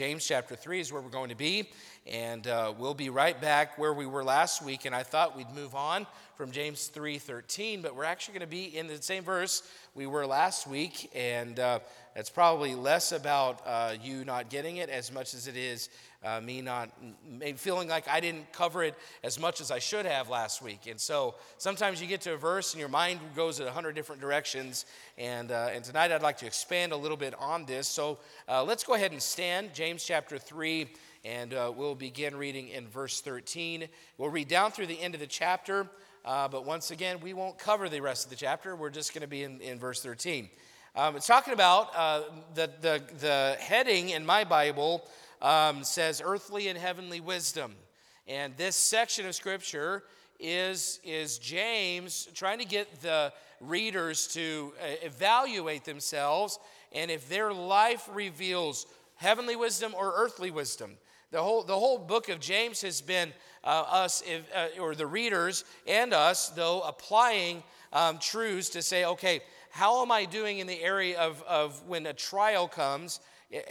James chapter 3 is where we're going to be, and uh, we'll be right back where we were last week. And I thought we'd move on from James 3:13, but we're actually going to be in the same verse we were last week, and uh, it's probably less about uh, you not getting it as much as it is uh, me not feeling like I didn't cover it as much as I should have last week. And so sometimes you get to a verse and your mind goes in a hundred different directions. And, uh, and tonight I'd like to expand a little bit on this. So uh, let's go ahead and stand, James chapter 3, and uh, we'll begin reading in verse 13. We'll read down through the end of the chapter. Uh, but once again, we won't cover the rest of the chapter. We're just going to be in, in verse 13. Um, it's talking about uh, the, the, the heading in my Bible um, says earthly and heavenly wisdom. And this section of scripture is, is James trying to get the readers to uh, evaluate themselves and if their life reveals heavenly wisdom or earthly wisdom. The whole, the whole book of James has been uh, us, if, uh, or the readers and us, though, applying um, truths to say, okay, how am I doing in the area of, of when a trial comes?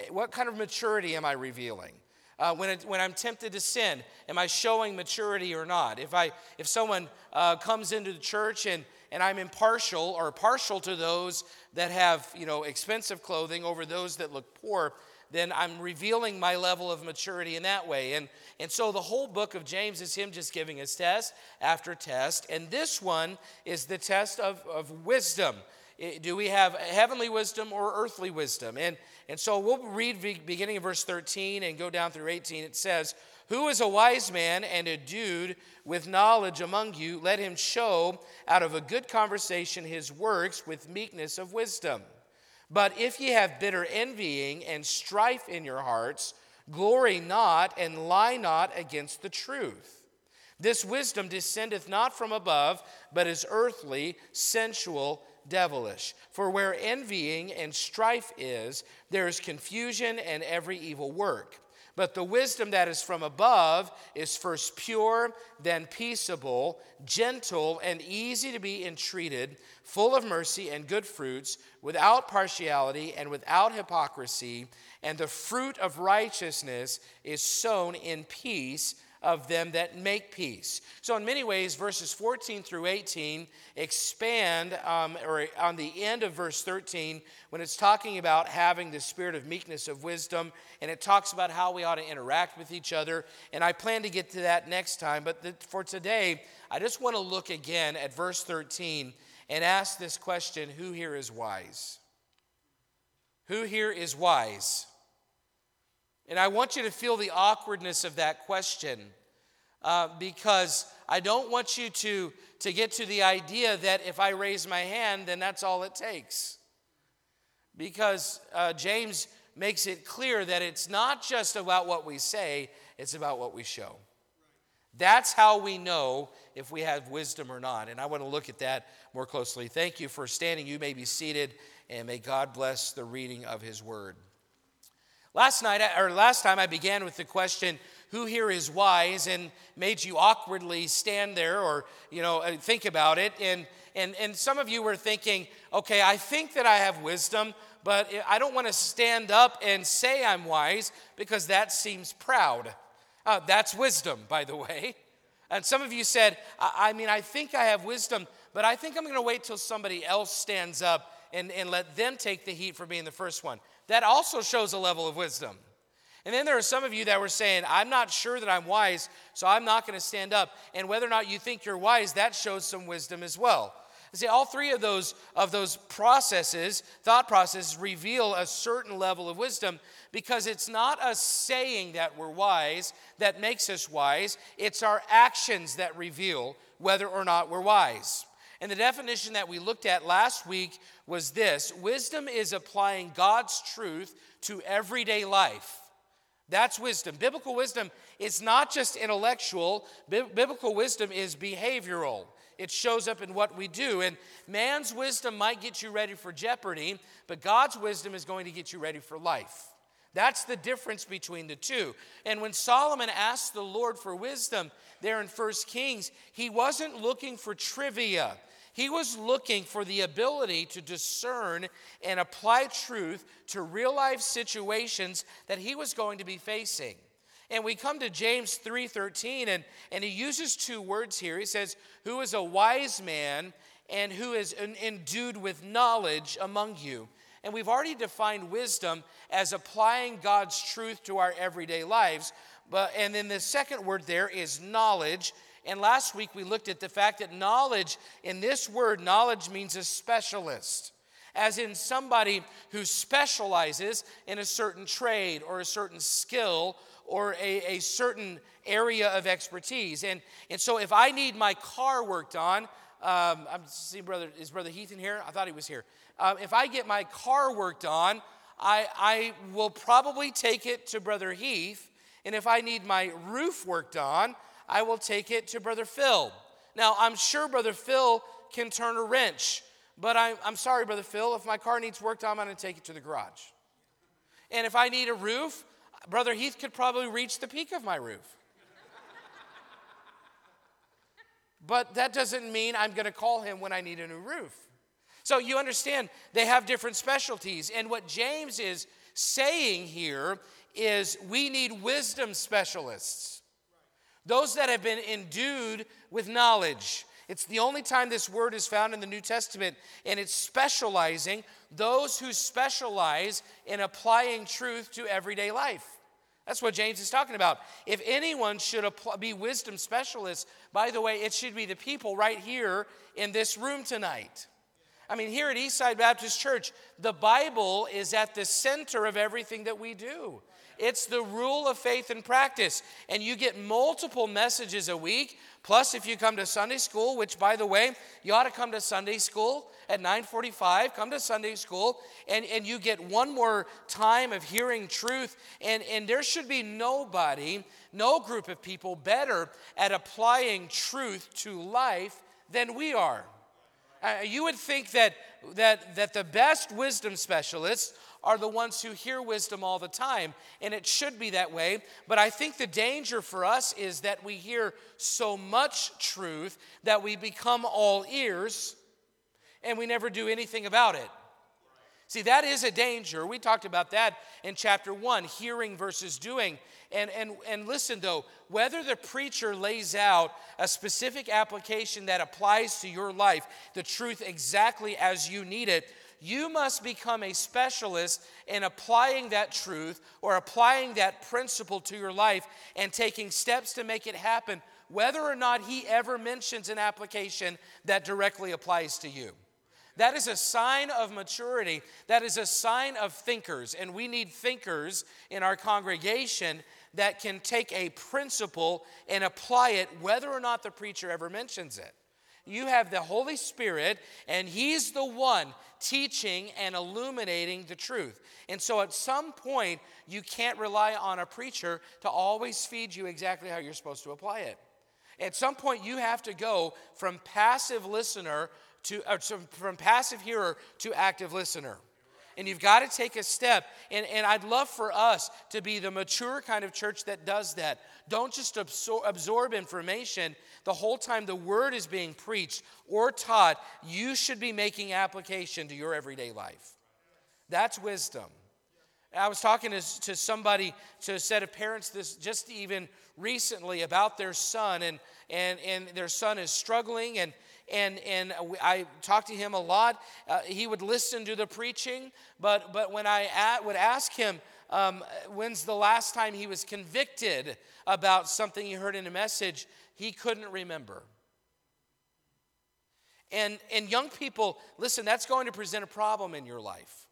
What kind of maturity am I revealing? Uh, when, it, when I'm tempted to sin, am I showing maturity or not? If, I, if someone uh, comes into the church and, and I'm impartial or partial to those that have you know, expensive clothing over those that look poor, then I'm revealing my level of maturity in that way. And, and so the whole book of James is him just giving us test after test. And this one is the test of, of wisdom. Do we have heavenly wisdom or earthly wisdom? And, and so we'll read beginning of verse 13 and go down through 18. It says, Who is a wise man and endued with knowledge among you? Let him show out of a good conversation his works with meekness of wisdom. But if ye have bitter envying and strife in your hearts, glory not and lie not against the truth. This wisdom descendeth not from above, but is earthly, sensual, devilish. For where envying and strife is, there is confusion and every evil work. But the wisdom that is from above is first pure, then peaceable, gentle, and easy to be entreated, full of mercy and good fruits, without partiality and without hypocrisy. And the fruit of righteousness is sown in peace of them that make peace. So, in many ways, verses 14 through 18 expand, um, or on the end of verse 13, when it's talking about having the spirit of meekness of wisdom, and it talks about how we ought to interact with each other. And I plan to get to that next time, but the, for today, I just want to look again at verse 13 and ask this question Who here is wise? Who here is wise? And I want you to feel the awkwardness of that question uh, because I don't want you to, to get to the idea that if I raise my hand, then that's all it takes. Because uh, James makes it clear that it's not just about what we say, it's about what we show. That's how we know if we have wisdom or not. And I want to look at that more closely. Thank you for standing. You may be seated, and may God bless the reading of his word. Last night, or last time, I began with the question, "Who here is wise?" and made you awkwardly stand there, or you know, uh, think about it. And and and some of you were thinking, "Okay, I think that I have wisdom, but I don't want to stand up and say I'm wise because that seems proud." Uh, that's wisdom, by the way. And some of you said, I, I mean, I think I have wisdom, but I think I'm going to wait till somebody else stands up and, and let them take the heat for being the first one that also shows a level of wisdom. And then there are some of you that were saying, I'm not sure that I'm wise, so I'm not going to stand up. And whether or not you think you're wise, that shows some wisdom as well. See, all three of those of those processes, thought processes, reveal a certain level of wisdom because it's not us saying that we're wise that makes us wise. It's our actions that reveal whether or not we're wise. And the definition that we looked at last week was this wisdom is applying God's truth to everyday life That's wisdom. Biblical wisdom is not just intellectual, Bi- biblical wisdom is behavioral. It shows up in what we do. And man's wisdom might get you ready for jeopardy, but God's wisdom is going to get you ready for life. That's the difference between the two. And when Solomon asked the Lord for wisdom there in 1 Kings, he wasn't looking for trivia. He was looking for the ability to discern and apply truth to real life situations that he was going to be facing. And we come to James 3:13 and, and he uses two words here. He says, "Who is a wise man and who is endued with knowledge among you?" And we've already defined wisdom as applying God's truth to our everyday lives. But and then the second word there is knowledge. And last week we looked at the fact that knowledge in this word knowledge means a specialist as in somebody who specializes in a certain trade or a certain skill or a, a certain area of expertise. And, and so if I need my car worked on, um, I'm seeing brother, is Brother Heath in here? I thought he was here. Um, if I get my car worked on, I, I will probably take it to Brother Heath. And if I need my roof worked on, I will take it to Brother Phil. Now, I'm sure Brother Phil can turn a wrench, but I'm, I'm sorry, Brother Phil, if my car needs work done, I'm going to take it to the garage. And if I need a roof, Brother Heath could probably reach the peak of my roof. but that doesn't mean I'm going to call him when I need a new roof. So you understand, they have different specialties. And what James is saying here is we need wisdom specialists, those that have been endued with knowledge. It's the only time this word is found in the New Testament, and it's specializing those who specialize in applying truth to everyday life. That's what James is talking about. If anyone should be wisdom specialists, by the way, it should be the people right here in this room tonight. I mean, here at Eastside Baptist Church, the Bible is at the center of everything that we do. It's the rule of faith and practice. And you get multiple messages a week. Plus, if you come to Sunday school, which by the way, you ought to come to Sunday school at 945, come to Sunday school, and, and you get one more time of hearing truth. And, and there should be nobody, no group of people better at applying truth to life than we are. Uh, you would think that, that, that the best wisdom specialists are the ones who hear wisdom all the time, and it should be that way. But I think the danger for us is that we hear so much truth that we become all ears and we never do anything about it. See, that is a danger. We talked about that in chapter one hearing versus doing. And, and, and listen, though, whether the preacher lays out a specific application that applies to your life, the truth exactly as you need it, you must become a specialist in applying that truth or applying that principle to your life and taking steps to make it happen, whether or not he ever mentions an application that directly applies to you. That is a sign of maturity. That is a sign of thinkers. And we need thinkers in our congregation that can take a principle and apply it, whether or not the preacher ever mentions it. You have the Holy Spirit, and He's the one teaching and illuminating the truth. And so at some point, you can't rely on a preacher to always feed you exactly how you're supposed to apply it. At some point, you have to go from passive listener to, uh, from passive hearer to active listener. And you've got to take a step. And, and I'd love for us to be the mature kind of church that does that. Don't just absor- absorb information the whole time the word is being preached or taught. You should be making application to your everyday life. That's wisdom. I was talking to, to somebody, to a set of parents, this just even recently about their son, and, and, and their son is struggling, and, and, and I talked to him a lot. Uh, he would listen to the preaching, but, but when I at, would ask him, um, when's the last time he was convicted about something he heard in a message, he couldn't remember. And, and young people, listen, that's going to present a problem in your life.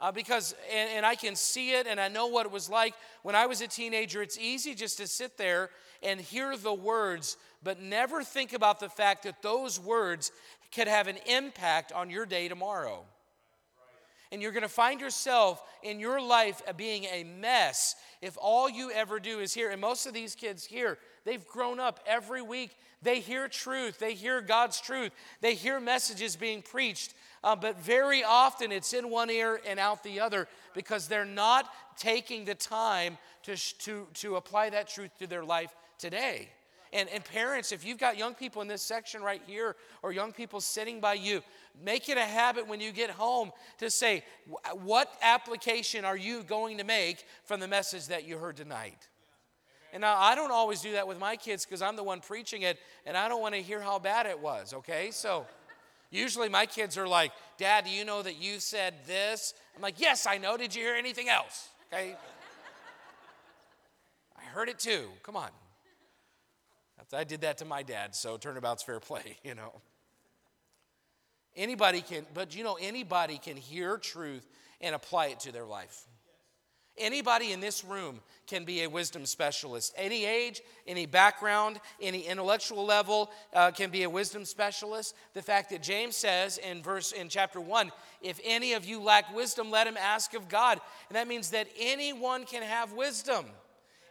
Uh, because, and, and I can see it and I know what it was like when I was a teenager. It's easy just to sit there and hear the words but never think about the fact that those words could have an impact on your day tomorrow. And you're going to find yourself in your life being a mess if all you ever do is hear. And most of these kids here, they've grown up every week. They hear truth, they hear God's truth, they hear messages being preached. Uh, but very often it's in one ear and out the other because they're not taking the time to, to, to apply that truth to their life today. And, and parents, if you've got young people in this section right here or young people sitting by you, make it a habit when you get home to say, What application are you going to make from the message that you heard tonight? And now I don't always do that with my kids because I'm the one preaching it and I don't want to hear how bad it was, okay? So usually my kids are like, Dad, do you know that you said this? I'm like, Yes, I know. Did you hear anything else? Okay? I heard it too. Come on. I did that to my dad, so turnabout's fair play, you know. Anybody can, but you know, anybody can hear truth and apply it to their life. Anybody in this room can be a wisdom specialist. Any age, any background, any intellectual level uh, can be a wisdom specialist. The fact that James says in verse in chapter one, if any of you lack wisdom, let him ask of God, and that means that anyone can have wisdom.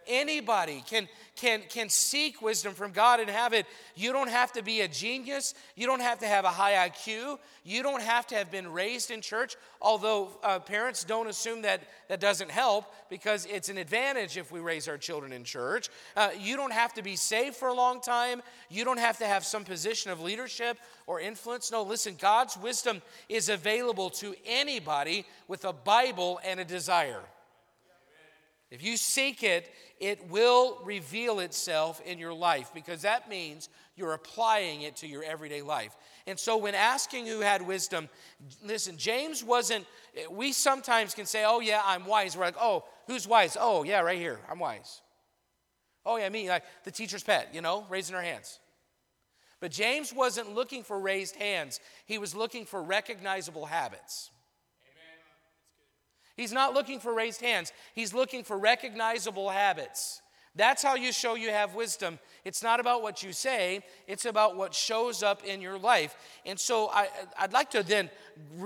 Anybody can, can, can seek wisdom from God and have it. You don't have to be a genius. You don't have to have a high IQ. You don't have to have been raised in church, although uh, parents don't assume that that doesn't help because it's an advantage if we raise our children in church. Uh, you don't have to be saved for a long time. You don't have to have some position of leadership or influence. No, listen, God's wisdom is available to anybody with a Bible and a desire. If you seek it, it will reveal itself in your life because that means you're applying it to your everyday life. And so, when asking who had wisdom, listen, James wasn't, we sometimes can say, oh, yeah, I'm wise. We're like, oh, who's wise? Oh, yeah, right here, I'm wise. Oh, yeah, me, like the teacher's pet, you know, raising our hands. But James wasn't looking for raised hands, he was looking for recognizable habits. He's not looking for raised hands, he's looking for recognizable habits. That's how you show you have wisdom. It's not about what you say, it's about what shows up in your life. And so I, would like to then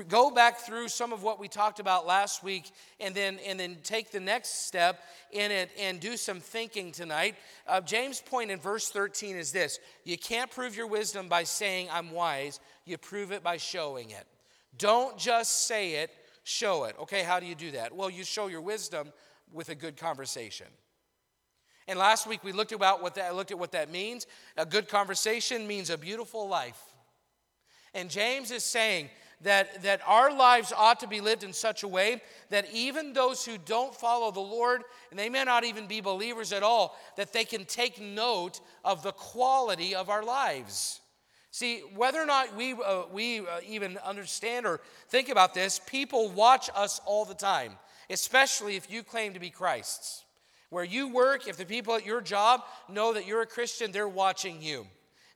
go back through some of what we talked about last week and then, and then take the next step in it and do some thinking tonight. Uh, James' point in verse 13 is this You can't prove your wisdom by saying, I'm wise, you prove it by showing it. Don't just say it, show it. Okay, how do you do that? Well, you show your wisdom with a good conversation. And last week we looked about what that looked at what that means. A good conversation means a beautiful life. And James is saying that, that our lives ought to be lived in such a way that even those who don't follow the Lord, and they may not even be believers at all, that they can take note of the quality of our lives. See, whether or not we, uh, we uh, even understand or think about this, people watch us all the time, especially if you claim to be Christ's. Where you work, if the people at your job know that you're a Christian, they're watching you.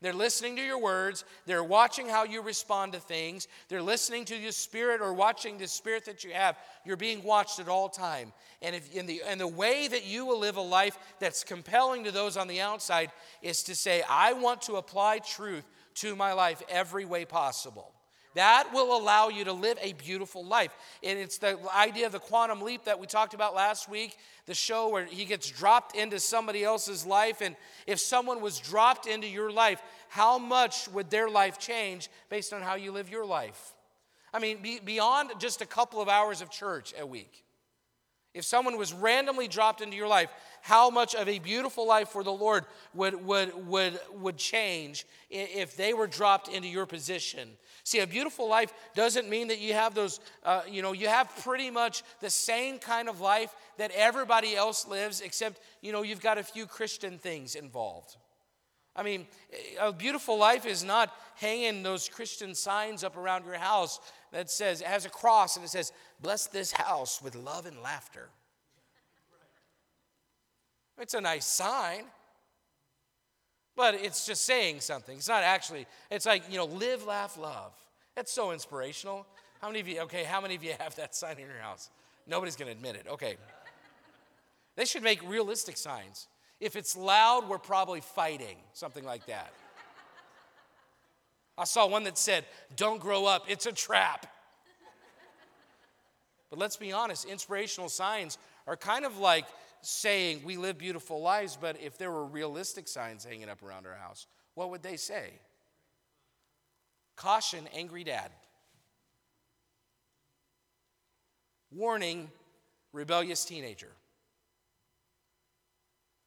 They're listening to your words. They're watching how you respond to things. They're listening to your spirit or watching the spirit that you have. You're being watched at all time. And if in the and the way that you will live a life that's compelling to those on the outside is to say, I want to apply truth to my life every way possible. That will allow you to live a beautiful life. And it's the idea of the quantum leap that we talked about last week, the show where he gets dropped into somebody else's life. And if someone was dropped into your life, how much would their life change based on how you live your life? I mean, beyond just a couple of hours of church a week. If someone was randomly dropped into your life, how much of a beautiful life for the Lord would, would, would, would change if they were dropped into your position? See, a beautiful life doesn't mean that you have those, uh, you know, you have pretty much the same kind of life that everybody else lives, except, you know, you've got a few Christian things involved. I mean, a beautiful life is not hanging those Christian signs up around your house that says, it has a cross and it says, Bless this house with love and laughter. It's a nice sign, but it's just saying something. It's not actually, it's like, you know, live, laugh, love. That's so inspirational. How many of you, okay, how many of you have that sign in your house? Nobody's going to admit it. Okay. They should make realistic signs. If it's loud, we're probably fighting, something like that. I saw one that said, Don't grow up, it's a trap. But let's be honest, inspirational signs are kind of like saying we live beautiful lives, but if there were realistic signs hanging up around our house, what would they say? Caution, angry dad. Warning, rebellious teenager.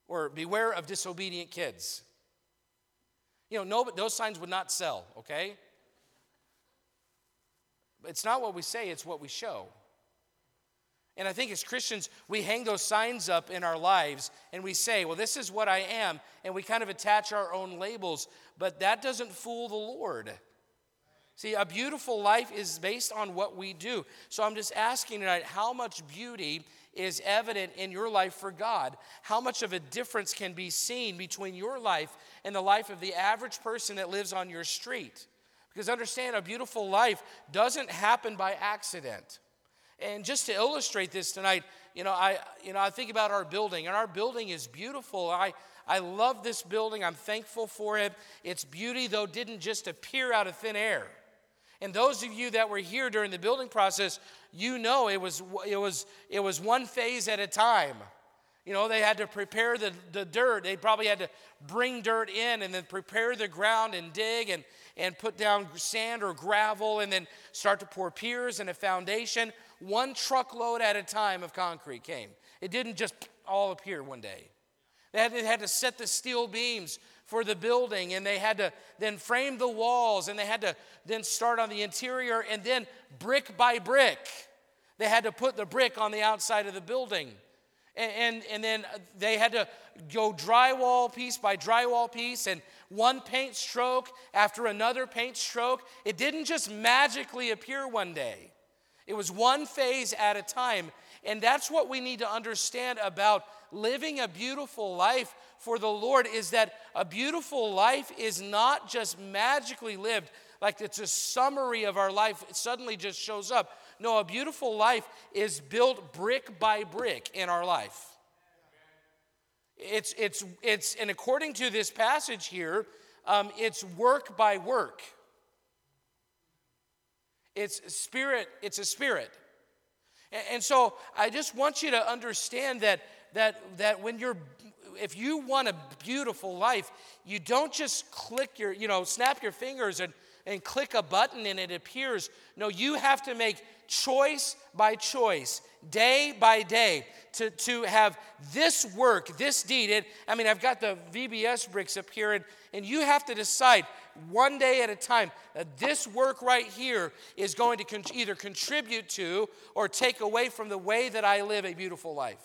Or beware of disobedient kids. You know, no, but those signs would not sell, okay? It's not what we say, it's what we show. And I think as Christians, we hang those signs up in our lives and we say, well, this is what I am. And we kind of attach our own labels, but that doesn't fool the Lord. See, a beautiful life is based on what we do. So I'm just asking tonight how much beauty is evident in your life for God? How much of a difference can be seen between your life and the life of the average person that lives on your street? Because understand, a beautiful life doesn't happen by accident. And just to illustrate this tonight, you know, I, you know, I think about our building, and our building is beautiful. I, I love this building. I'm thankful for it. Its beauty, though, didn't just appear out of thin air. And those of you that were here during the building process, you know it was, it was, it was one phase at a time. You know, they had to prepare the, the dirt. They probably had to bring dirt in and then prepare the ground and dig and, and put down sand or gravel and then start to pour piers and a foundation. One truckload at a time of concrete came. It didn't just all appear one day. They had, they had to set the steel beams for the building and they had to then frame the walls and they had to then start on the interior and then brick by brick they had to put the brick on the outside of the building and, and, then uh, they had to go drywall piece by drywall piece and one paint stroke after another paint stroke. It didn't just magically appear one day. It was one phase at a time. And that's what we need to understand about living a beautiful life for the Lord is that a beautiful life is not just magically lived, like it's a summary of our life, it suddenly just shows up. No, a beautiful life is built brick by brick in our life. It's, it's, it's, and according to this passage here, um, it's work by work. It's spirit, it's a spirit. And, and so I just want you to understand that, that, that when you're if you want a beautiful life, you don't just click your, you know, snap your fingers and, and click a button and it appears. No, you have to make choice by choice, day by day, to, to have this work, this deed. It, I mean, I've got the VBS bricks up here, and, and you have to decide one day at a time that this work right here is going to con- either contribute to or take away from the way that I live a beautiful life.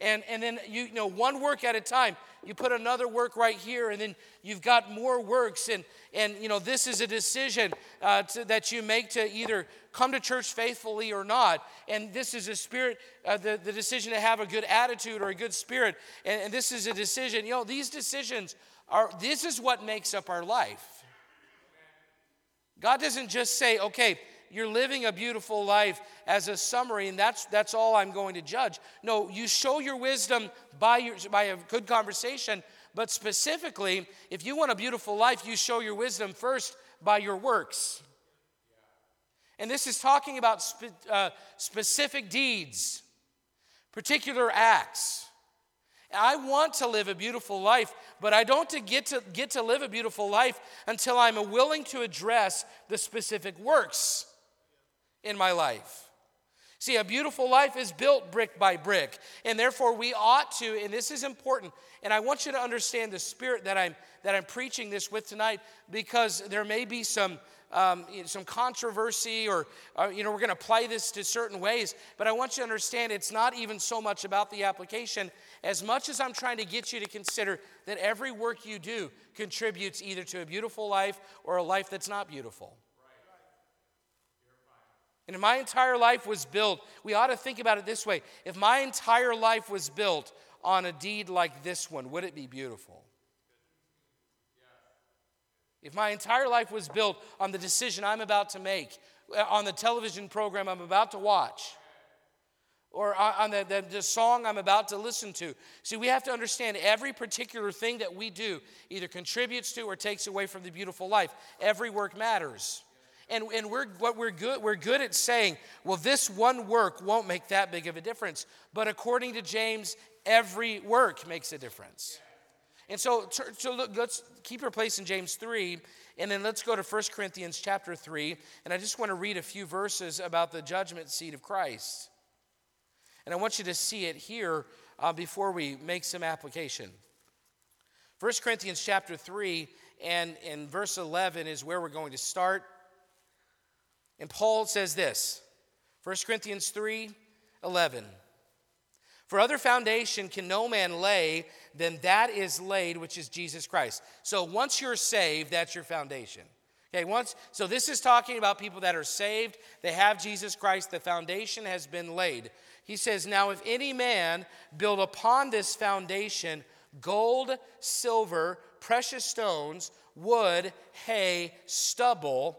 And, and then you, you know one work at a time. You put another work right here and then you've got more works. And, and you know this is a decision uh, to, that you make to either come to church faithfully or not. And this is a spirit uh, the, the decision to have a good attitude or a good spirit. And, and this is a decision. You know these decisions are this is what makes up our life. God doesn't just say okay you're living a beautiful life as a summary, and that's, that's all I'm going to judge. No, you show your wisdom by, your, by a good conversation, but specifically, if you want a beautiful life, you show your wisdom first by your works. And this is talking about spe- uh, specific deeds, particular acts. I want to live a beautiful life, but I don't to get to get to live a beautiful life until I'm willing to address the specific works in my life. See, a beautiful life is built brick by brick, and therefore we ought to, and this is important, and I want you to understand the spirit that I'm that I'm preaching this with tonight, because there may be some um, some controversy, or uh, you know we're going to apply this to certain ways. But I want you to understand it's not even so much about the application as much as I'm trying to get you to consider that every work you do contributes either to a beautiful life or a life that's not beautiful. And if my entire life was built, we ought to think about it this way. If my entire life was built on a deed like this one, would it be beautiful? If my entire life was built on the decision I'm about to make, uh, on the television program I'm about to watch, or on the, the, the, song I'm about to listen to. See, we have to understand every particular thing that we do either contributes to or takes away from the beautiful life. Every work matters. And, and we're, what we're good, we're good at saying, well, this one work won't make that big of a difference. But according to James, every work makes a difference. And so, so look, let's keep your place in James 3, and then let's go to 1 Corinthians chapter 3. And I just want to read a few verses about the judgment seat of Christ. And I want you to see it here uh, before we make some application. 1 Corinthians chapter 3 and in verse 11 is where we're going to start. And Paul says this 1 Corinthians 3 11. For other foundation can no man lay than that is laid, which is Jesus Christ. So once you're saved, that's your foundation. Okay, once, so this is talking about people that are saved, they have Jesus Christ, the foundation has been laid. He says, Now if any man build upon this foundation gold, silver, precious stones, wood, hay, stubble,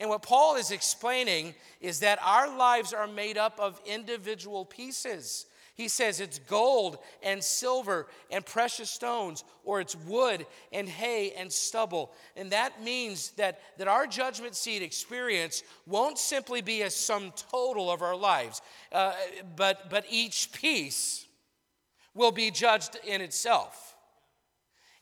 And what Paul is explaining is that our lives are made up of individual pieces. He says it's gold and silver and precious stones, or it's wood and hay and stubble. And that means that, that our judgment seat experience won't simply be a sum total of our lives, uh, but, but each piece will be judged in itself.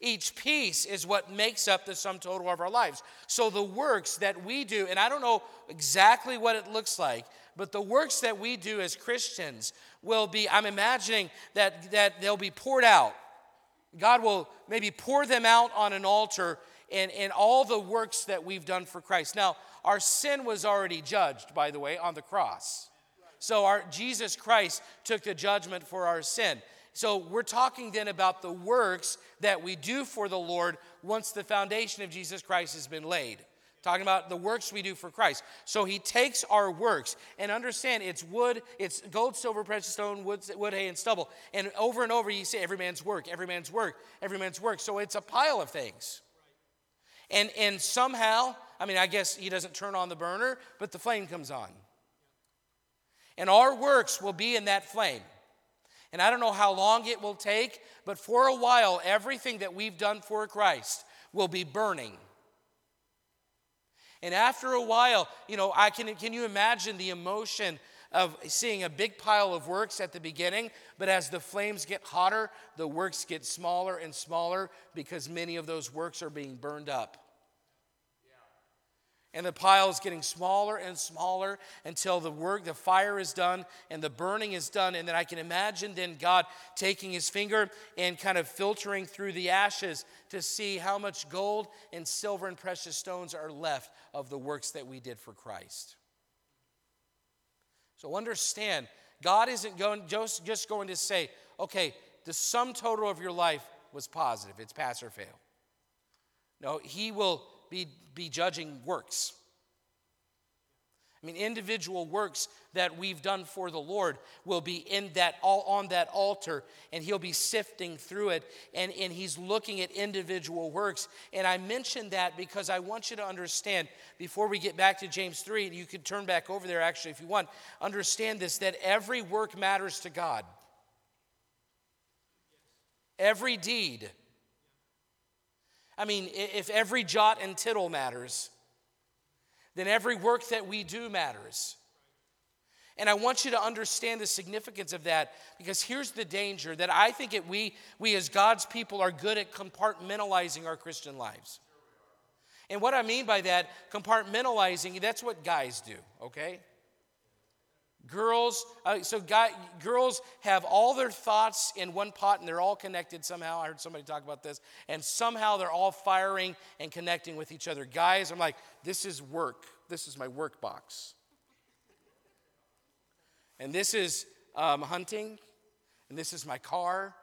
Each piece is what makes up the sum total of our lives. So the works that we do, and I don't know exactly what it looks like, but the works that we do as Christians will be, I'm imagining that, that they'll be poured out. God will maybe pour them out on an altar and, and all the works that we've done for Christ. Now, our sin was already judged, by the way, on the cross. So our Jesus Christ took the judgment for our sin. So we're talking then about the works that we do for the Lord once the foundation of Jesus Christ has been laid. Talking about the works we do for Christ. So he takes our works and understand it's wood, it's gold, silver, precious stone, wood, wood, hay, and stubble. And over and over you say every man's work, every man's work, every man's work. So it's a pile of things. And and somehow, I mean, I guess he doesn't turn on the burner, but the flame comes on. And our works will be in that flame. And I don't know how long it will take, but for a while, everything that we've done for Christ will be burning. And after a while, you know, I can, can you imagine the emotion of seeing a big pile of works at the beginning, but as the flames get hotter, the works get smaller and smaller because many of those works are being burned up. And the pile is getting smaller and smaller until the work, the fire is done and the burning is done. And then I can imagine then God taking his finger and kind of filtering through the ashes to see how much gold and silver and precious stones are left of the works that we did for Christ. So understand, God isn't going, just, just going to say, okay, the sum total of your life was positive, it's pass or fail. No, He will be, be judging works. I mean, individual works that we've done for the Lord will be in that all on that altar, and He'll be sifting through it, and, and He's looking at individual works. And I mention that because I want you to understand before we get back to James 3, and you could turn back over there actually if you want. Understand this that every work matters to God. Every deed I mean, if every jot and tittle matters, then every work that we do matters. And I want you to understand the significance of that because here's the danger that I think it, we, we as God's people are good at compartmentalizing our Christian lives. And what I mean by that, compartmentalizing, that's what guys do, okay? Girls, uh, so guy, girls have all their thoughts in one pot and they're all connected somehow. I heard somebody talk about this. And somehow they're all firing and connecting with each other. Guys, I'm like, this is work. This is my work box. And this is um, hunting. And this is my car.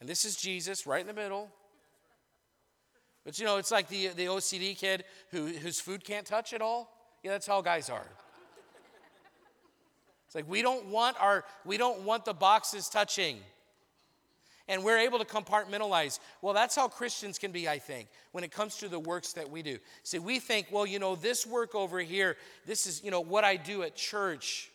And this is Jesus right in the middle. But you know, it's like the, the OCD kid who, whose food can't touch at all. Yeah, that's how guys are. It's like we don't want our we don't want the boxes touching. And we're able to compartmentalize. Well, that's how Christians can be, I think, when it comes to the works that we do. See, we think, well, you know, this work over here, this is, you know, what I do at church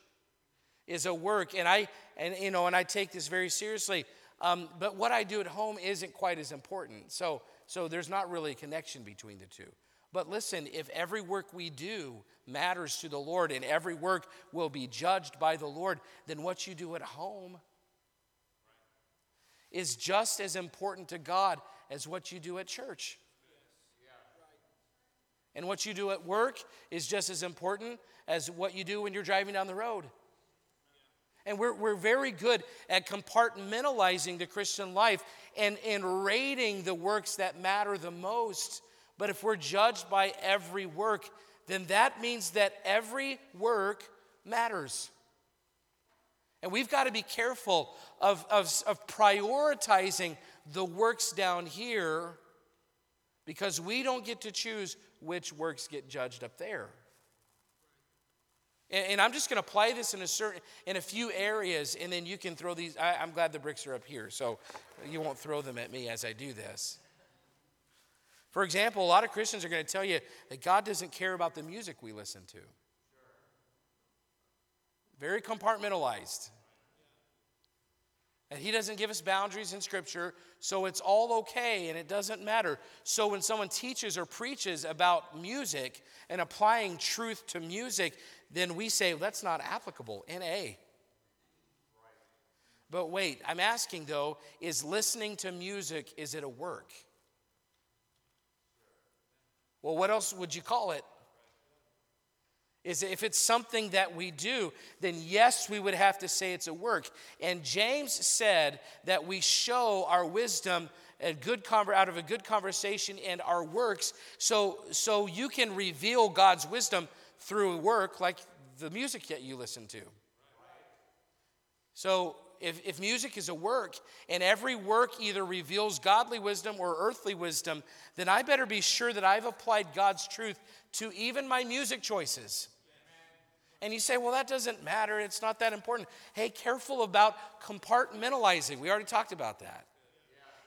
is a work, and I and you know, and I take this very seriously. Um, but what I do at home isn't quite as important. So, so there's not really a connection between the two. But listen, if every work we do matters to the Lord and every work will be judged by the Lord, then what you do at home is just as important to God as what you do at church. And what you do at work is just as important as what you do when you're driving down the road. And we're, we're very good at compartmentalizing the Christian life and, and rating the works that matter the most. But if we're judged by every work, then that means that every work matters. And we've got to be careful of, of, of prioritizing the works down here because we don't get to choose which works get judged up there. And, and I'm just going to apply this in a certain in a few areas, and then you can throw these. I, I'm glad the bricks are up here, so you won't throw them at me as I do this. For example, a lot of Christians are going to tell you that God doesn't care about the music we listen to. Very compartmentalized. And He doesn't give us boundaries in Scripture, so it's all okay and it doesn't matter. So when someone teaches or preaches about music and applying truth to music, then we say well, that's not applicable. NA. But wait, I'm asking though, is listening to music, is it a work? Well, what else would you call it? Is if it's something that we do, then yes, we would have to say it's a work. And James said that we show our wisdom a good conver- out of a good conversation and our works. So, so you can reveal God's wisdom through work, like the music that you listen to. So if, if music is a work and every work either reveals godly wisdom or earthly wisdom, then I better be sure that I've applied God's truth to even my music choices. And you say, well, that doesn't matter. It's not that important. Hey, careful about compartmentalizing. We already talked about that.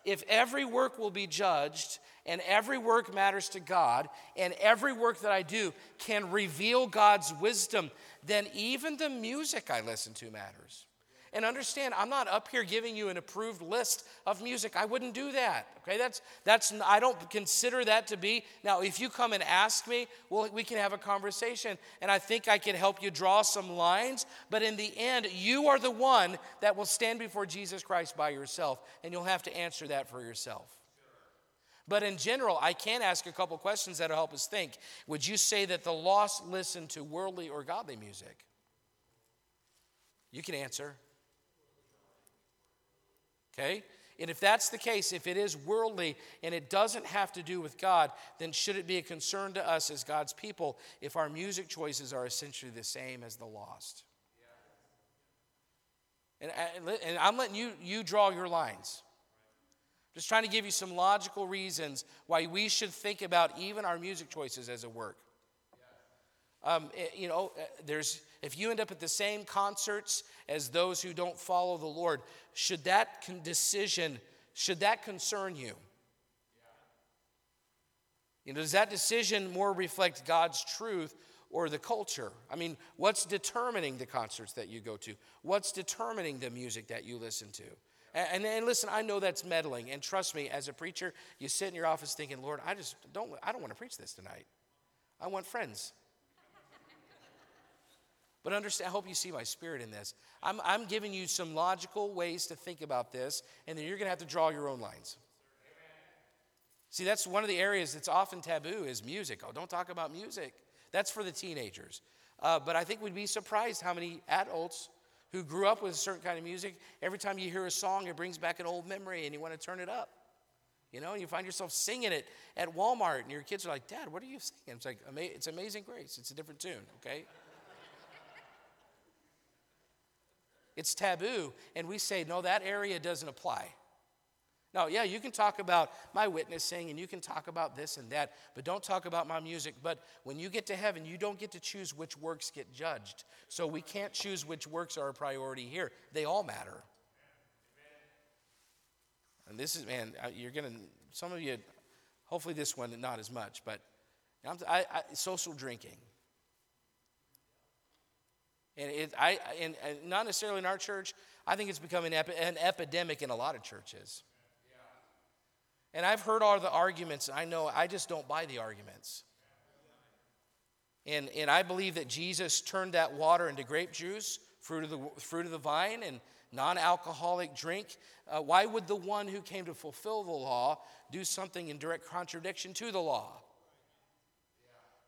If every work will be judged and every work matters to God and every work that I do can reveal God's wisdom, then even the music I listen to matters. And understand, I'm not up here giving you an approved list of music. I wouldn't do that. Okay, that's that's I don't consider that to be. Now, if you come and ask me, well, we can have a conversation, and I think I can help you draw some lines. But in the end, you are the one that will stand before Jesus Christ by yourself, and you'll have to answer that for yourself. But in general, I can ask a couple questions that'll help us think. Would you say that the lost listen to worldly or godly music? You can answer. Okay? And if that's the case, if it is worldly and it doesn't have to do with God, then should it be a concern to us as God's people if our music choices are essentially the same as the lost? And, and I'm letting you, you draw your lines. Just trying to give you some logical reasons why we should think about even our music choices as a work. Um, eh, you know, eh, there's if you end up at the same concerts as those who don't follow the Lord, should that decision should that concern you? You know, does that decision more reflect God's truth or the culture? I mean, what's determining the concerts that you go to? What's determining the music that you listen to? And, and, and, listen, I know that's meddling, and trust me, as a preacher, you sit in your office thinking, Lord, I just don't, I don't want to preach this tonight. I want friends. But understand, I hope you see my spirit in this. I'm, I'm giving you some logical ways to think about this, and then you're going to have to draw your own lines. See, that's one of the areas that's often taboo is music. Oh, don't talk about music. That's for the teenagers. Uh, but I think we'd be surprised how many adults who grew up with a certain kind of music, every time you hear a song, it brings back an old memory and you want to turn it up. You know, and you find yourself singing it at Walmart, and your kids are like, Dad, what are you singing? It's like, it's Amazing Grace. It's a different tune, okay? It's taboo, and we say, no, that area doesn't apply. No, yeah, you can talk about my witnessing and you can talk about this and that, but don't talk about my music. But when you get to heaven, you don't get to choose which works get judged. So we can't choose which works are a priority here. They all matter. And this is, man, you're going to, some of you, hopefully this one, not as much, but I, I, social drinking. And, it, I, and, and, not necessarily in our church, I think it's becoming an, epi- an epidemic in a lot of churches. And I've heard all the arguments. I know I just don't buy the arguments. And, and I believe that Jesus turned that water into grape juice, fruit of the, fruit of the vine, and non alcoholic drink. Uh, why would the one who came to fulfill the law do something in direct contradiction to the law?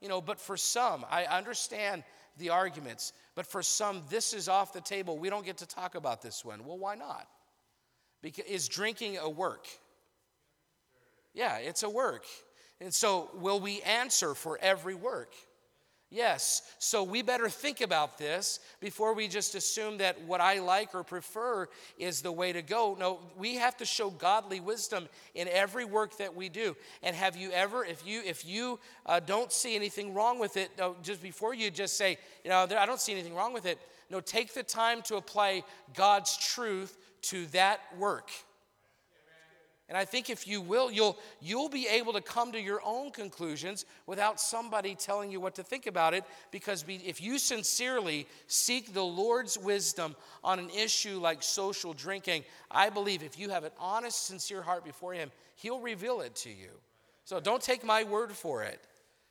You know, but for some, I understand the arguments, but for some, this is off the table. We don't get to talk about this one. Well, why not? Because is drinking a work? Yeah, it's a work. And so, will we answer for every work? Yes. So we better think about this before we just assume that what I like or prefer is the way to go. No, we have to show godly wisdom in every work that we do. And have you ever, if you if you uh, don't see anything wrong with it, just before you just say, you know, I don't see anything wrong with it. No, take the time to apply God's truth to that work. And I think if you will, you'll, you'll be able to come to your own conclusions without somebody telling you what to think about it. Because if you sincerely seek the Lord's wisdom on an issue like social drinking, I believe if you have an honest, sincere heart before Him, He'll reveal it to you. So don't take my word for it.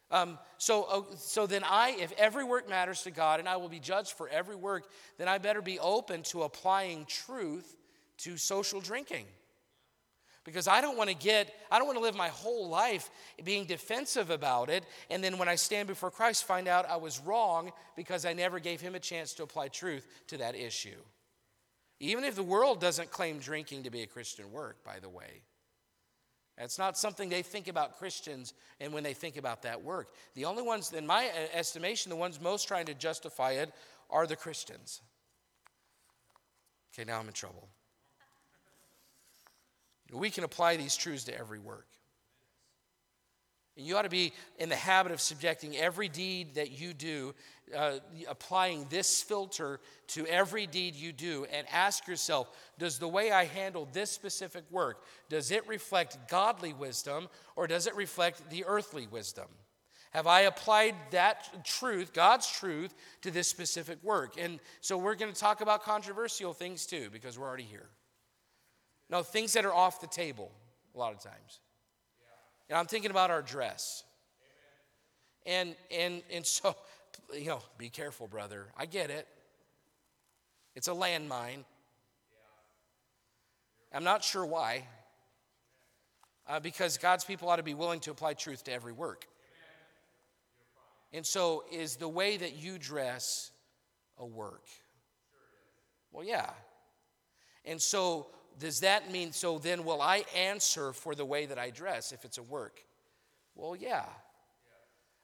Um, so, uh, so then I, if every work matters to God and I will be judged for every work, then I better be open to applying truth to social drinking because I don't want to get, I don't want to live my whole life being defensive about it. And then when I stand before Christ, find out I was wrong because I never gave him a chance to apply truth to that issue. Even if the world doesn't claim drinking to be a Christian work, by the way. That's not something they think about Christians and when they think about that work. The only ones, in my uh, estimation, the ones most trying to justify it are the Christians. Okay, now I'm in trouble. We can apply these truths to every work. And you ought to be in the habit of subjecting every deed that you do, uh, applying this filter to every deed you do, and ask yourself Does the way I handle this specific work, does it reflect godly wisdom or does it reflect the earthly wisdom? Have I applied that truth, God's truth, to this specific work? And so we're going to talk about controversial things too, because we're already here. No, things that are off the table a lot of times. And I'm thinking about our dress. And and and so, you know, be careful, brother. I get it. It's a landmine. I'm not sure why. Uh, because God's people ought to be willing to apply truth to every work. And so, is the way that you dress a work? Well, yeah. And so, does that mean, so then will I answer for the way that I dress if it's a work? Well, yeah.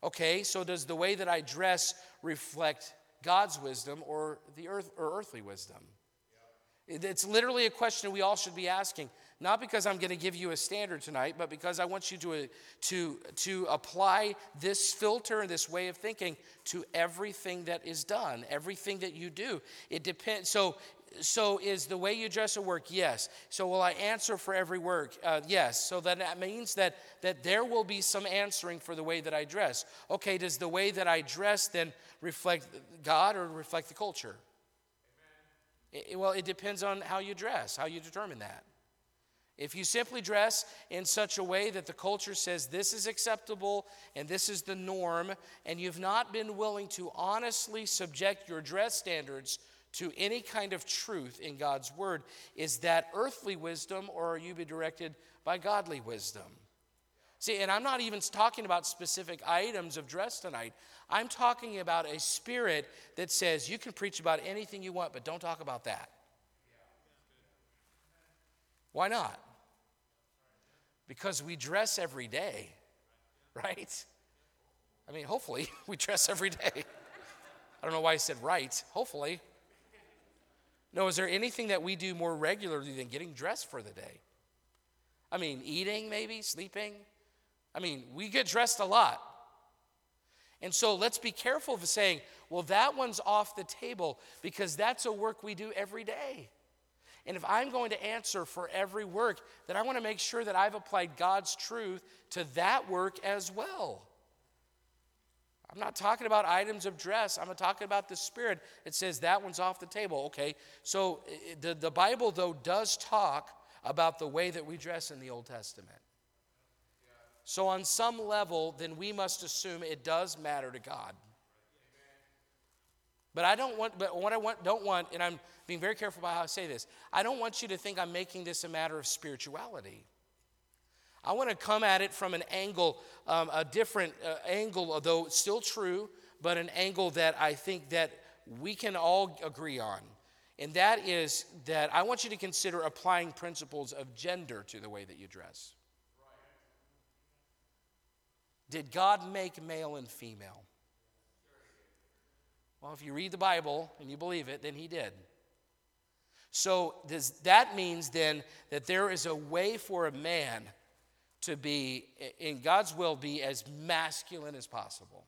Okay, so does the way that I dress reflect God's wisdom or the earth or earthly wisdom? It's literally a question we all should be asking. Not because I'm going to give you a standard tonight, but because I want you to, to, to apply this filter and this way of thinking to everything that is done, everything that you do. It depends. So so is the way you dress a work? Yes. So will i answer for every work? Uh, yes. So then that means that that there will be some answering for the way that i dress. Okay does the way that i dress then reflect god or reflect the culture? It, well it depends on how you dress how you determine that. If you simply dress in such a way that the culture says this is acceptable and this is the norm, and you've not been willing to honestly subject your dress standards to any kind of truth in God's word. Is that earthly wisdom or are you be directed by godly wisdom? See, and I'm not even talking about specific items of dress tonight. I'm talking about a spirit that says you can preach about anything you want, but don't talk about that. Why not? Because we dress every day, right? I mean, hopefully, we dress every day. I don't know why I said right. Hopefully. No, is there anything that we do more regularly than getting dressed for the day? I mean, eating, maybe, sleeping. I mean, we get dressed a lot. And so let's be careful of saying, well, that one's off the table because that's a work we do every day. And if I'm going to answer for every work, then I want to make sure that I've applied God's truth to that work as well. I'm not talking about items of dress. I'm talking about the spirit. It says that one's off the table. Okay, so the, the Bible, though, does talk about the way that we dress in the Old Testament. So, on some level, then we must assume it does matter to God. But I don't want, but what I want, don't want, and I'm being very careful about how I say this, I don't want you to think I'm making this a matter of spirituality. I want to come at it from an angle, um, a different uh, angle, although still true, but an angle that I think that we can all agree on. And that is that I want you to consider applying principles of gender to the way that you dress. Did God make male and female? Well, if you read the Bible and you believe it, then He did. So does that means then that there is a way for a man to be, in God's will, be as masculine as possible.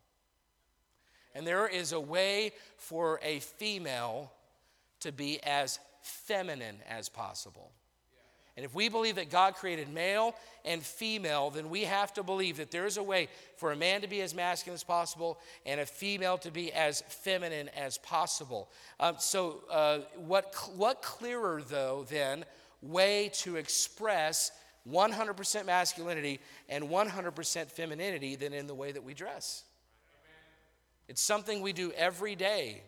And there is a way for a female to be as feminine as possible. And if we believe that God created male and female, then we have to believe that there is a way for a man to be as masculine as possible and a female to be as feminine as possible. Um, so, uh, what, what clearer, though, than way to express 100% masculinity and 100% femininity than in the way that we dress. It's something we do every day.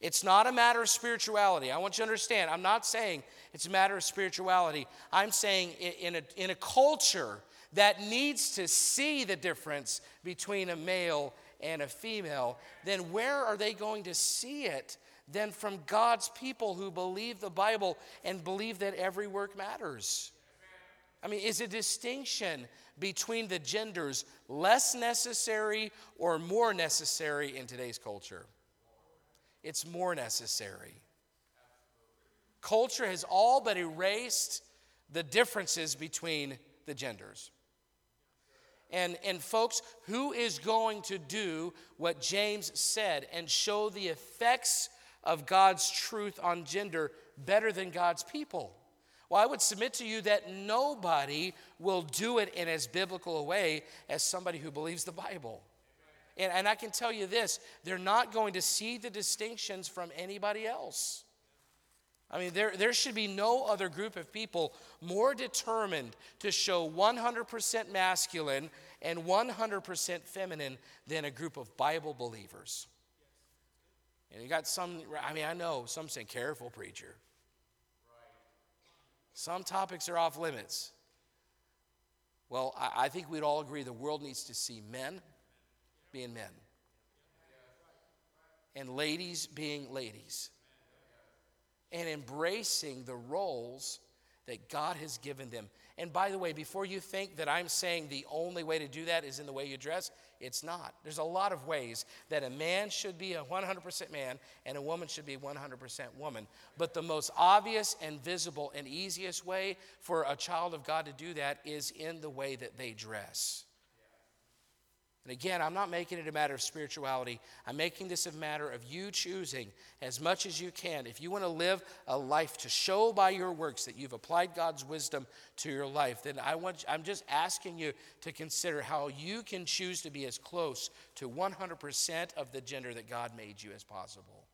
It's not a matter of spirituality. I want you to understand, I'm not saying it's a matter of spirituality. I'm saying in a, in a culture that needs to see the difference between a male and a female, then where are they going to see it than from God's people who believe the Bible and believe that every work matters? I mean, is a distinction between the genders less necessary or more necessary in today's culture? It's more necessary. Culture has all but erased the differences between the genders. And, and folks, who is going to do what James said and show the effects of God's truth on gender better than God's people? Well, I would submit to you that nobody will do it in as biblical a way as somebody who believes the Bible. And, and I can tell you this they're not going to see the distinctions from anybody else. I mean, there, there should be no other group of people more determined to show 100% masculine and 100% feminine than a group of Bible believers. And you got some, I mean, I know some saying, careful, preacher. Some topics are off limits. Well, I, I think we'd all agree the world needs to see men being men and ladies being ladies and embracing the roles that God has given them. And by the way, before you think that I'm saying the only way to do that is in the way you dress, it's not. There's a lot of ways that a man should be a 100% man and a woman should be 100% woman. But the most obvious and visible and easiest way for a child of God to do that is in the way that they dress. And again, I'm not making it a matter of spirituality. I'm making this a matter of you choosing as much as you can. If you want to live a life to show by your works that you've applied God's wisdom to your life, then I want, I'm just asking you to consider how you can choose to be as close to 100% of the gender that God made you as possible.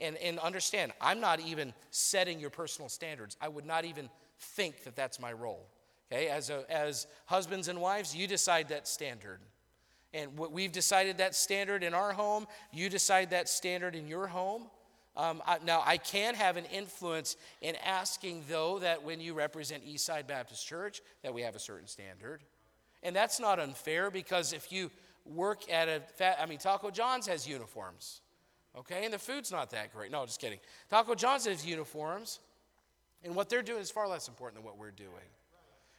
And, and understand, I'm not even setting your personal standards. I would not even think that that's my role. Okay, as, a, as husbands and wives, you decide that standard. And we've decided that standard in our home. You decide that standard in your home. Um, I, now, I can have an influence in asking, though, that when you represent Eastside Baptist Church, that we have a certain standard. And that's not unfair because if you work at a, fat, I mean, Taco John's has uniforms, okay? And the food's not that great. No, just kidding. Taco John's has uniforms, and what they're doing is far less important than what we're doing.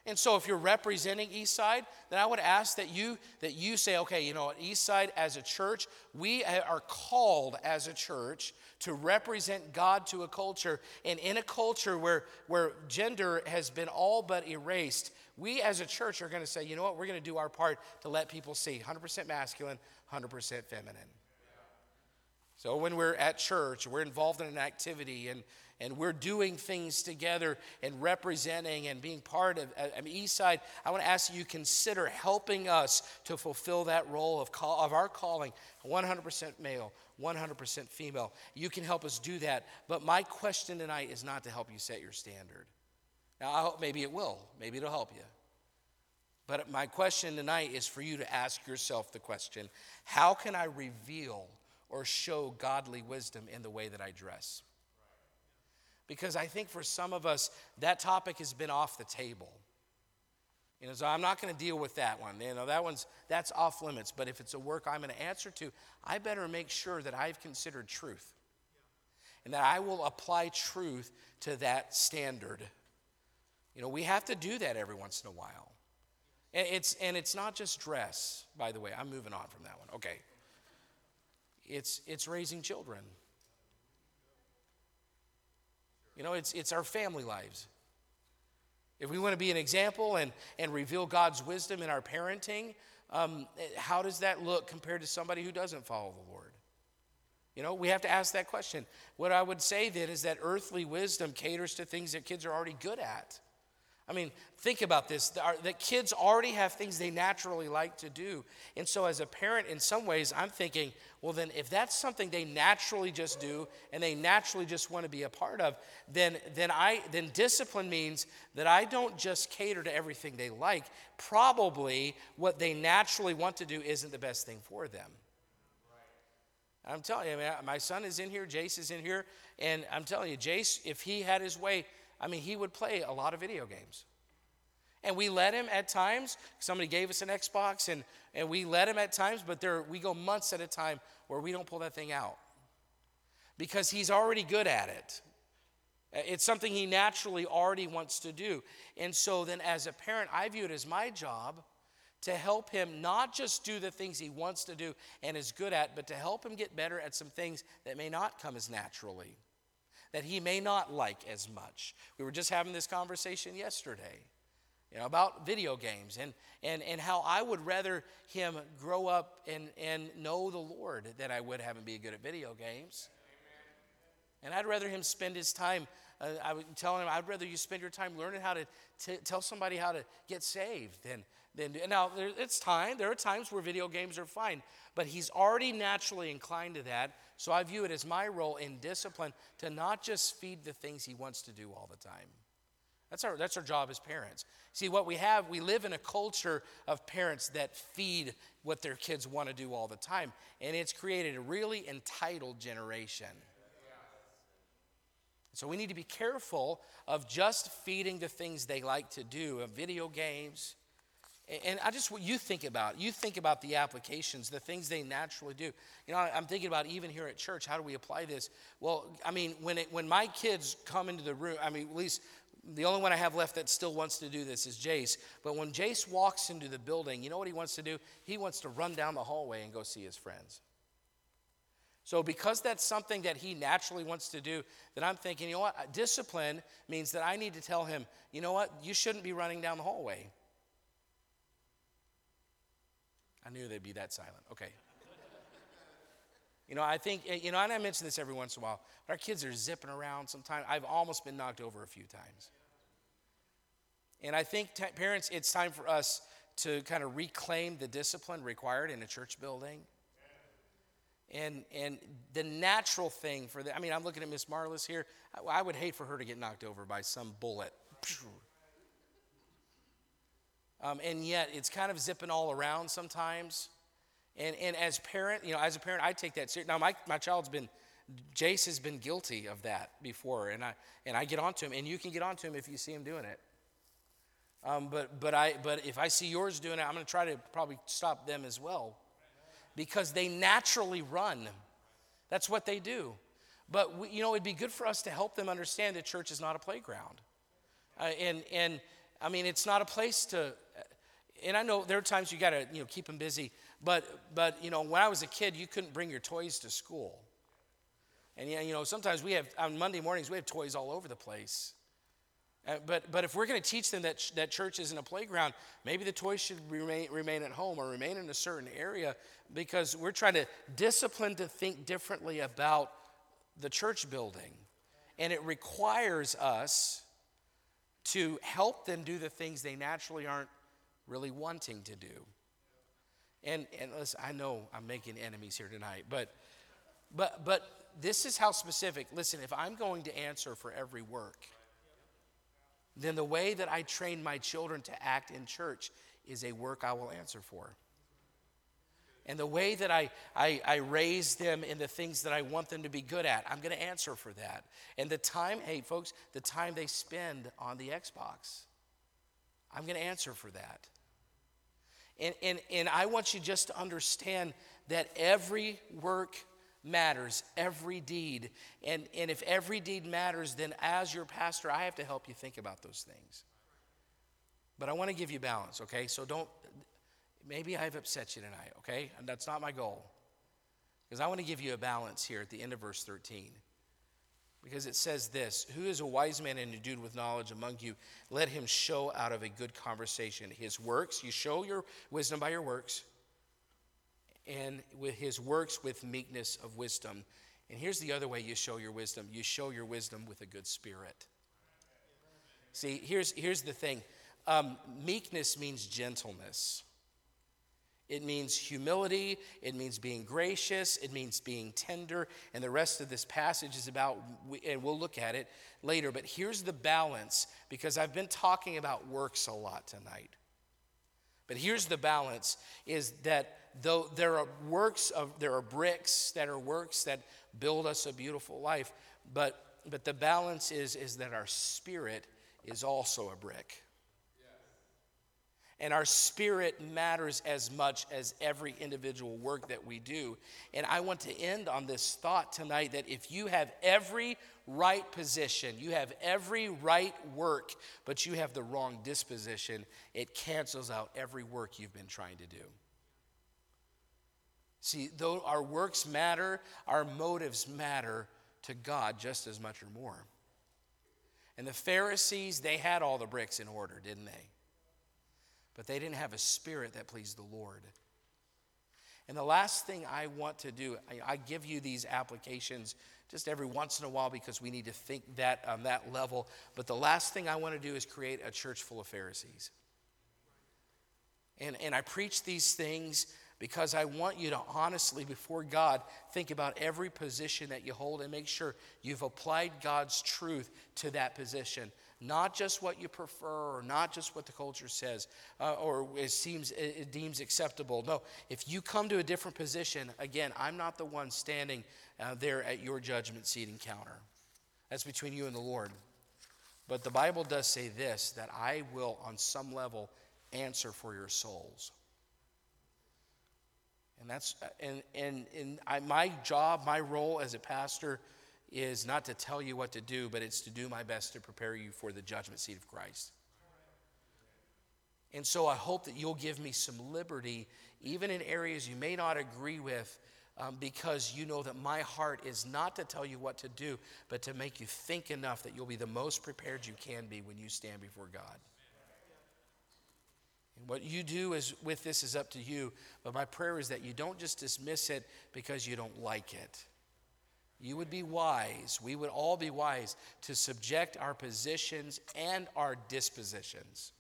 And so if you're representing Eastside, then I would ask that you that you say, okay, you know, at Eastside as a church, we are called as a church to represent God to a culture. And in a culture where, where gender has been all but erased, we as a church are going to say, you know what, we're going to do our part to let people see 100% masculine, 100% feminine. So when we're at church, we're involved in an activity and, and we're doing things together and representing and being part of uh, I mean, Eastside, I want to ask you consider helping us to fulfill that role of, call, of our calling 100% male, 100% female. You can help us do that. But my question tonight is not to help you set your standard. Now, I hope maybe it will, maybe it'll help you. But my question tonight is for you to ask yourself the question how can I reveal or show godly wisdom in the way that I dress? Because I think for some of us, that topic has been off the table. You know, so I'm not going to deal with that one. You know, that one's that's off limits. But if it's a work I'm going to answer to, I better make sure that I've considered truth, and that I will apply truth to that standard. You know, we have to do that every once in a while. And it's and it's not just dress. By the way, I'm moving on from that one. Okay. It's it's raising children. You know, it's, it's our family lives. If we want to be an example and, and reveal God's wisdom in our parenting, um, how does that look compared to somebody who doesn't follow the Lord? You know, we have to ask that question. What I would say then is that earthly wisdom caters to things that kids are already good at. I mean, think about this that kids already have things they naturally like to do. And so, as a parent, in some ways, I'm thinking, well, then, if that's something they naturally just do and they naturally just want to be a part of, then, then, I, then discipline means that I don't just cater to everything they like. Probably what they naturally want to do isn't the best thing for them. I'm telling you, my son is in here, Jace is in here, and I'm telling you, Jace, if he had his way, I mean, he would play a lot of video games. And we let him at times. Somebody gave us an Xbox, and, and we let him at times, but there, we go months at a time where we don't pull that thing out because he's already good at it. It's something he naturally already wants to do. And so then, as a parent, I view it as my job to help him not just do the things he wants to do and is good at, but to help him get better at some things that may not come as naturally that he may not like as much. We were just having this conversation yesterday. You know, about video games and, and, and how I would rather him grow up and, and know the Lord than I would have him be good at video games. And I'd rather him spend his time, uh, I would tell him, I'd rather you spend your time learning how to t- tell somebody how to get saved than, than now, there, it's time. There are times where video games are fine, but he's already naturally inclined to that. So I view it as my role in discipline to not just feed the things he wants to do all the time. That's our, that's our job as parents. See, what we have, we live in a culture of parents that feed what their kids want to do all the time. And it's created a really entitled generation. So we need to be careful of just feeding the things they like to do, of video games, and I just, what you think about, you think about the applications, the things they naturally do. You know, I'm thinking about even here at church, how do we apply this? Well, I mean, when, it, when my kids come into the room, I mean, at least the only one I have left that still wants to do this is Jace. But when Jace walks into the building, you know what he wants to do? He wants to run down the hallway and go see his friends. So, because that's something that he naturally wants to do, then I'm thinking, you know what? Discipline means that I need to tell him, you know what? You shouldn't be running down the hallway. I knew they'd be that silent. Okay. You know, I think, eh, you know, and I mention this every once in a while, but our kids are zipping around sometimes. I've almost been knocked over a few times. And I think, t- parents, it's time for us to kind of reclaim the discipline required in a church building. And, and the natural thing for the, I mean, I'm looking at Miss Marlis here. I, I would hate for her to get knocked over by some bullet. Um, and yet it's kind of zipping all around sometimes. And, and as parent, you know, as a parent, I take that serious. Now, my, my child's been, Jace has been guilty of that before, and I, and I get onto him, and you can get onto him if you see him doing it. Um, but, but, I, but if I see yours doing it, I'm going to try to probably stop them as well because they naturally run. That's what they do. But, we, you know, it'd be good for us to help them understand that church is not a playground. Uh, and, and I mean, it's not a place to, and I know there are times you got to, you know, keep them busy. But, but, you know, when I was a kid, you couldn't bring your toys to school. And, yeah, you know, sometimes we have, on Monday mornings, we have toys all over the place. Uh, but, but if we're going to teach them that, ch- that church isn't a playground, maybe the toys should remain, remain at home or remain in a certain area because we're trying to discipline to think differently about the church building. And it requires us to help them do the things they naturally aren't really wanting to do. And, and listen, I know I'm making enemies here tonight, but, but, but this is how specific. Listen, if I'm going to answer for every work, then the way that I train my children to act in church is a work I will answer for. And the way that I, I, I, raise them in the things that I want them to be good at, I'm going to answer for that. And the time, hey, folks, the time they spend on the Xbox, I'm going to answer for that. And, and, and I want you just to understand that every work matters, every deed. And, and if every deed matters, then as your pastor, I have to help you think about those things. But I want to give you balance, okay? So don't, maybe I've upset you tonight, okay? And that's not my goal. Because I want to give you a balance here at the end of verse 13. Because it says this Who is a wise man and endued with knowledge among you? Let him show out of a good conversation his works. You show your wisdom by your works, and with his works with meekness of wisdom. And here's the other way you show your wisdom you show your wisdom with a good spirit. See, here's, here's the thing um, meekness means gentleness. It means humility, it means being gracious, it means being tender, and the rest of this passage is about, and we'll look at it later. But here's the balance because I've been talking about works a lot tonight. But here's the balance is that though there are works of there are bricks that are works that build us a beautiful life, but but the balance is is that our spirit is also a brick. And our spirit matters as much as every individual work that we do. And I want to end on this thought tonight that if you have every right position, you have every right work, but you have the wrong disposition, it cancels out every work you've been trying to do. See, though our works matter, our motives matter to God just as much or more. And the Pharisees, they had all the bricks in order, didn't they? But they didn't have a spirit that pleased the Lord. And the last thing I want to do, I, I, give you these applications just every once in a while because we need to think that on that level. But the last thing I want to do is create a church full of Pharisees. And, and I preach these things because I want you to honestly, before God, think about every position that you hold and make sure you've applied God's truth to that position not just what you prefer or not just what the culture says uh, or it seems it deems acceptable. No if you come to a different position again i'm not the one standing uh, there at your judgment seat encounter. That's between you and the lord. But the bible does say this that i will on some level answer for your souls. And that's and and, and I, my job my role as a pastor is not to tell you what to do, but it's to do my best to prepare you for the judgment seat of Christ. And so I hope that you'll give me some liberty, even in areas you may not agree with, um, because you know that my heart is not to tell you what to do, but to make you think enough that you'll be the most prepared you can be when you stand before God. And what you do is with this is up to you, but my prayer is that you don't just dismiss it because you don't like it you would be wise, we would all be wise to subject our positions and our dispositions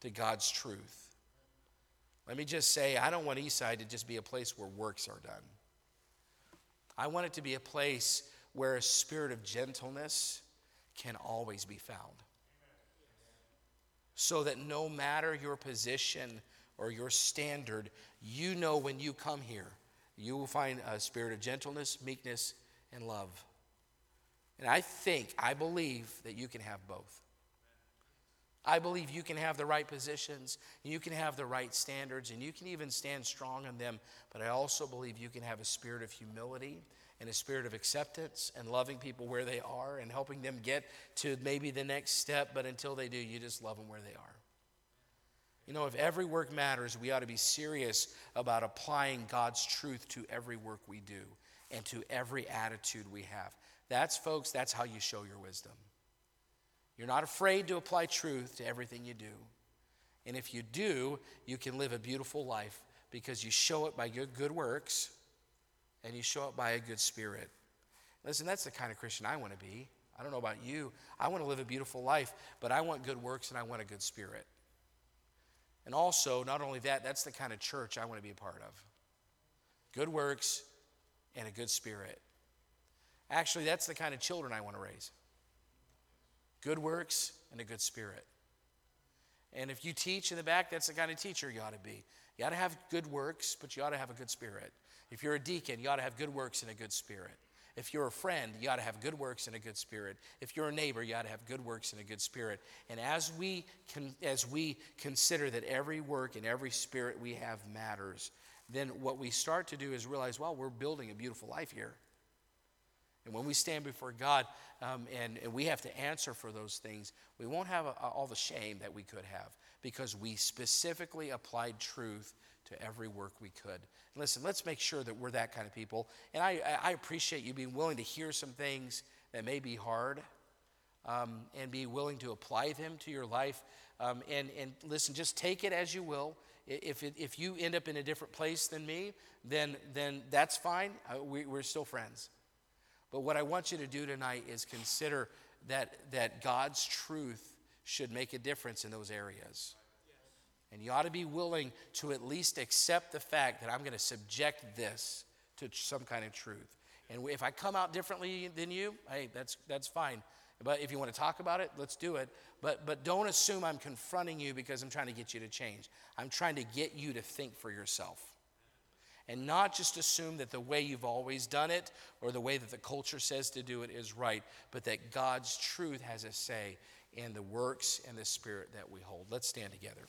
to God's truth. Let me just say, I don't want Eastside to just be a place where works are done. I want it to be a place where a spirit of gentleness can always be found. So that no matter your position or your standard, you know when you come here you will find a spirit of gentleness, meekness, and love. And I think, I believe that you can have both. I believe you can have the right positions, you can have the right standards, and you can even stand strong in them. But I also believe you can have a spirit of humility and a spirit of acceptance and loving people where they are and helping them get to maybe the next step. But until they do, you just love them where they are. You know, if every work matters, we ought to be serious about applying God's truth to every work we do and to every attitude we have. That's, folks, that's how you show your wisdom. You're not afraid to apply truth to everything you do. And if you do, you can live a beautiful life because you show it by your good works and you show it by a good spirit. Listen, that's the kind of Christian I want to be. I don't know about you. I want to live a beautiful life, but I want good works and I want a good spirit. And also, not only that, that's the kind of church I want to be a part of good works and a good spirit. Actually, that's the kind of children I want to raise good works and a good spirit. And if you teach in the back, that's the kind of teacher you ought to be. You ought to have good works, but you ought to have a good spirit. If you're a deacon, you ought to have good works and a good spirit. If you're a friend, you ought to have good works and a good spirit. If you're a neighbor, you ought to have good works and a good spirit. And as we, can, as we consider that every work and every spirit we have matters, then what we start to do is realize, well, we're building a beautiful life here. And when we stand before God um, and, and, we have to answer for those things, we won't have a, a, all the shame that we could have because we specifically applied truth to every work we could. Listen, let's make sure that we're that kind of people. And I, I appreciate you being willing to hear some things that may be hard um, and be willing to apply them to your life. Um, and, and listen, just take it as you will. If, it, if you end up in a different place than me, then, then that's fine. Uh, we, we're still friends. But what I want you to do tonight is consider that, that God's truth should make a difference in those areas. And you ought to be willing to at least accept the fact that I'm going to subject this to some kind of truth. And if I come out differently than you, hey, that's, that's fine. But if you want to talk about it, let's do it. But, but don't assume I'm confronting you because I'm trying to get you to change. I'm trying to get you to think for yourself. And not just assume that the way you've always done it or the way that the culture says to do it is right, but that God's truth has a say in the works and the spirit that we hold. Let's stand together.